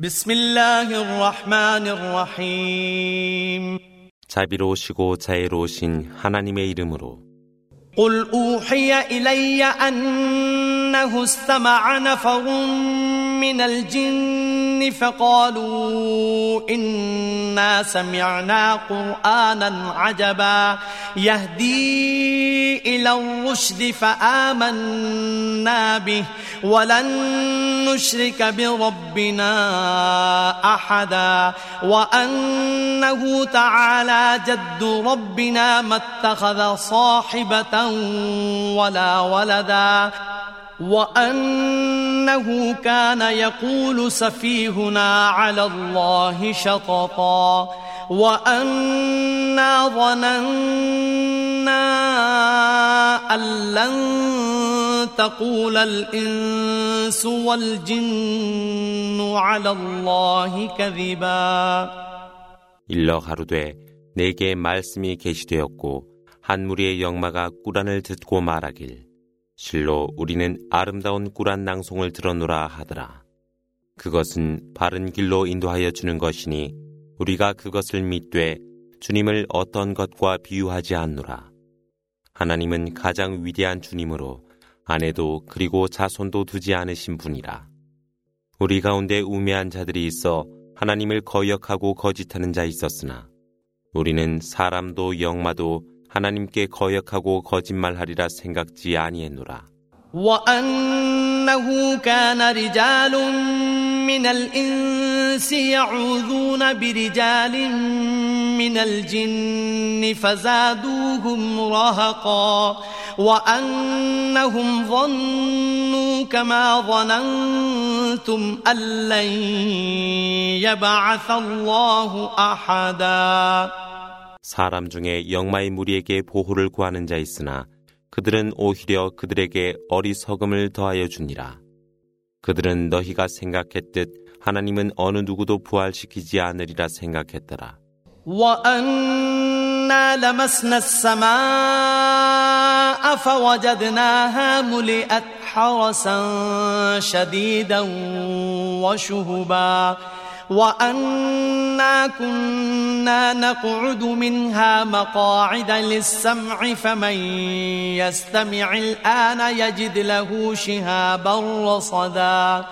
بسم الله الرحمن الرحيم 자비로우시고 자애로우신 하나님의 이름으로 قل أوحي إلي أنه استمع نفر من الجن فقالوا إنا سمعنا قرآنا عجبا يهدي إلى الرشد فآمنا به ولن نشرك بربنا أحدا وأنه تعالى جد ربنا ما اتخذ صاحبة ولا ولدا وأنه كان يقول سفيهنا على الله شططا وأنا ظننا أن لن تقول الإنس والجن على الله كذبا 일러 가로되 내게 말씀이 계시되었고 한 무리의 영마가 꾸란을 듣고 말하길 실로 우리는 아름다운 꾸란 낭송을 들어노라 하더라. 그것은 바른 길로 인도하여 주는 것이니 우리가 그것을 믿되 주님을 어떤 것과 비유하지 않노라. 하나님은 가장 위대한 주님으로 아내도 그리고 자손도 두지 않으신 분이라. 우리 가운데 우매한 자들이 있어 하나님을 거역하고 거짓하는 자 있었으나 우리는 사람도 영마도 하나님께 거역하고 거짓말하리라 생각지 아니했노라. وأنه كان رجال من الإنس يعوذون برجال من الجن فزادوهم رهقا وأنهم ظنوا كما ظننتم أن لن يبعث الله أحدا 사람 중에 영마의 무리에게 보호를 구하는 자 있으나 그들은 오히려 그들에게 어리석음을 더하여 주니라. 그들은 너희가 생각했듯 하나님은 어느 누구도 부활시키지 않으리라 생각했더라. وأنا كنا نقعد منها مقاعد للسمع فمن يستمع الآن يجد له شهابا رصدا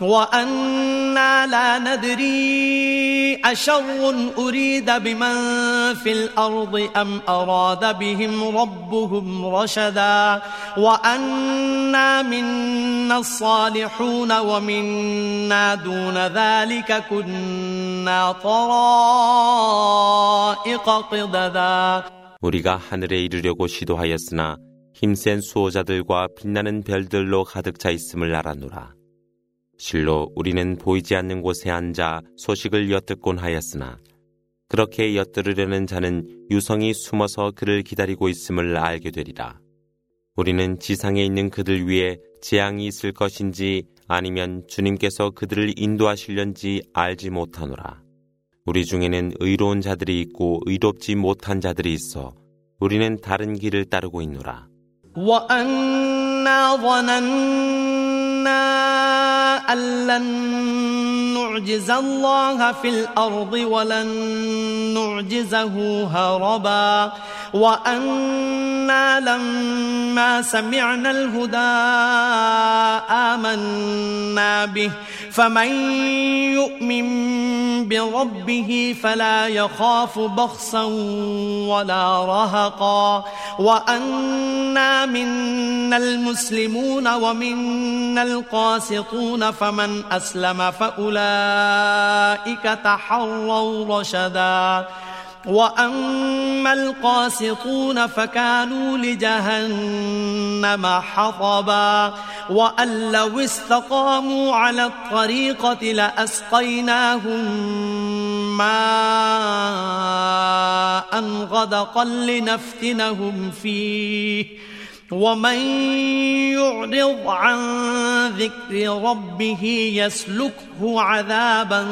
وأنا لا ندري أشر أريد بمن في الأرض أم أراد بهم ربهم رشدا وأنا منا الصالحون ومنا دون ذلك كنا طرائق قددا 우리가 하늘에 이르려고 시도하였으나 힘센 수호자들과 빛나는 별들로 가득 차 있음을 알아노라. 실로 우리는 보이지 않는 곳에 앉아 소식을 엿듣곤 하였으나 그렇게 엿들으려는 자는 유성이 숨어서 그를 기다리고 있음을 알게 되리라. 우리는 지상에 있는 그들 위에 재앙이 있을 것인지 아니면 주님께서 그들을 인도하실련지 알지 못하노라. 우리 중에는 의로운 자들이 있고 의롭지 못한 자들이 있어 우리는 다른 길을 따르고 있노라. أن لن نعجز الله في الأرض ولن نعجزه هربا وأنا لما سمعنا الهدى آمنا به فمن يؤمن بربه فلا يخاف بخسا ولا رهقا وأنا منا المسلمون ومنا القاسطون فمن أسلم فأولئك تحروا رشدا. وأما القاسطون فكانوا لجهنم حطبا. وأن لو استقاموا على الطريقة لأسقيناهم ماء غدقا لنفتنهم فيه. ومن يعرض عن ذكر ربه يسلكه عذابا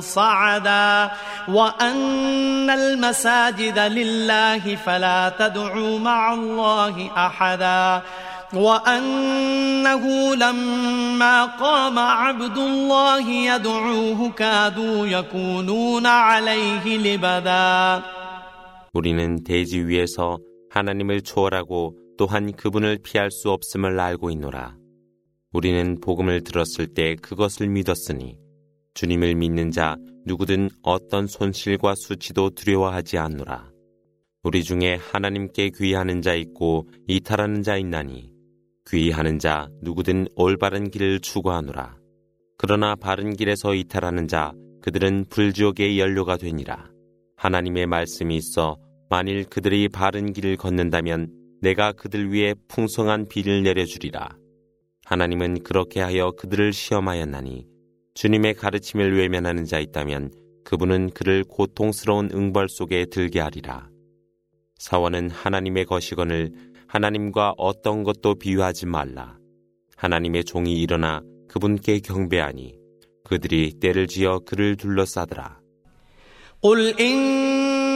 صعدا وأن المساجد لله فلا تدعوا مع الله أحدا وأنه لما قام عبد الله يدعوه كادوا يكونون عليه لبدا 우리는 대지 위에서 하나님을 초월하고 또한 그분을 피할 수 없음을 알고 있노라. 우리는 복음을 들었을 때 그것을 믿었으니 주님을 믿는 자 누구든 어떤 손실과 수치도 두려워하지 않노라. 우리 중에 하나님께 귀하는 자 있고 이탈하는 자 있나니 귀하는 자 누구든 올바른 길을 추구하노라. 그러나 바른 길에서 이탈하는 자 그들은 불지옥의 연료가 되니라. 하나님의 말씀이 있어 만일 그들이 바른 길을 걷는다면 내가 그들 위에 풍성한 비를 내려주리라. 하나님은 그렇게 하여 그들을 시험하였나니 주님의 가르침을 외면하는 자 있다면 그분은 그를 고통스러운 응벌 속에 들게 하리라. 사원은 하나님의 거시건을 하나님과 어떤 것도 비유하지 말라. 하나님의 종이 일어나 그분께 경배하니 그들이 때를 지어 그를 둘러싸더라.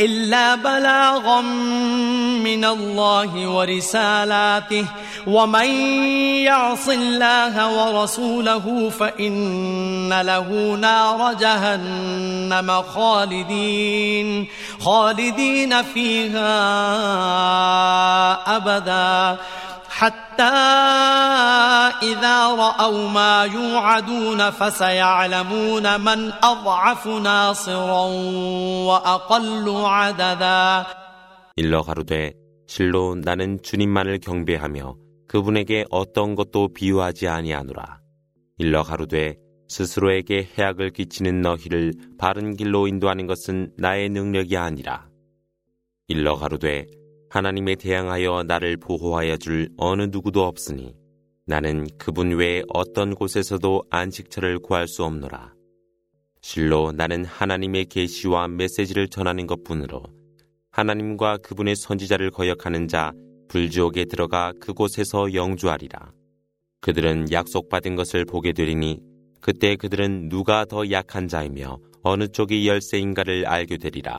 إلا بلاغا من الله ورسالاته. ومن يعص الله ورسوله فإن له نار جهنم خالدين. خالدين فيها أبدا. حتى إذا رأوا ما يوعدون فسيعلمون من أضعف ناصرا وأقل عددا. 일러 가로되 실로 나는 주님만을 경배하며 그분에게 어떤 것도 비유하지 아니하노라. 일러 가로되 스스로에게 해악을 끼치는 너희를 바른 길로 인도하는 것은 나의 능력이 아니라. 일러 가로되 하나님에 대항하여 나를 보호하여 줄 어느 누구도 없으니 나는 그분 외에 어떤 곳에서도 안식처를 구할 수 없노라. 실로 나는 하나님의 계시와 메시지를 전하는 것뿐으로 하나님과 그분의 선지자를 거역하는 자 불지옥에 들어가 그곳에서 영주하리라. 그들은 약속받은 것을 보게 되리니 그때 그들은 누가 더 약한 자이며 어느 쪽이 열쇠인가를 알게 되리라.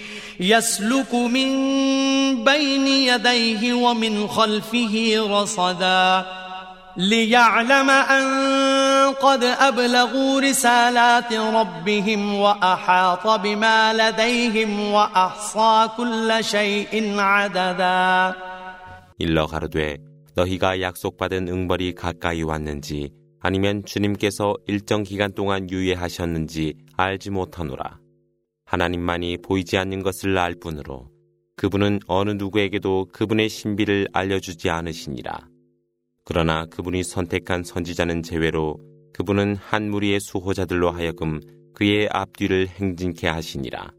يسلك من بين يديه ومن خلفه رصدا ليعلم أن قد أبلغوا رسالات ربهم وأحاط بما لديهم وأحصى كل شيء عددا 일러 가로되 너희가 약속받은 응벌이 가까이 왔는지 아니면 주님께서 일정 기간 동안 유예하셨는지 알지 못하노라. 하나님만이 보이지 않는 것을 알 뿐으로 그분은 어느 누구에게도 그분의 신비를 알려주지 않으시니라. 그러나 그분이 선택한 선지자는 제외로 그분은 한 무리의 수호자들로 하여금 그의 앞뒤를 행진케 하시니라.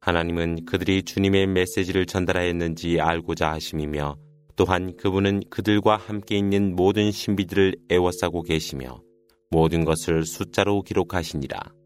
하나님은 그들이 주님의 메시지를 전달하였는지 알고자 하심이며 또한 그분은 그들과 함께 있는 모든 신비들을 애워싸고 계시며 모든 것을 숫자로 기록하시니라.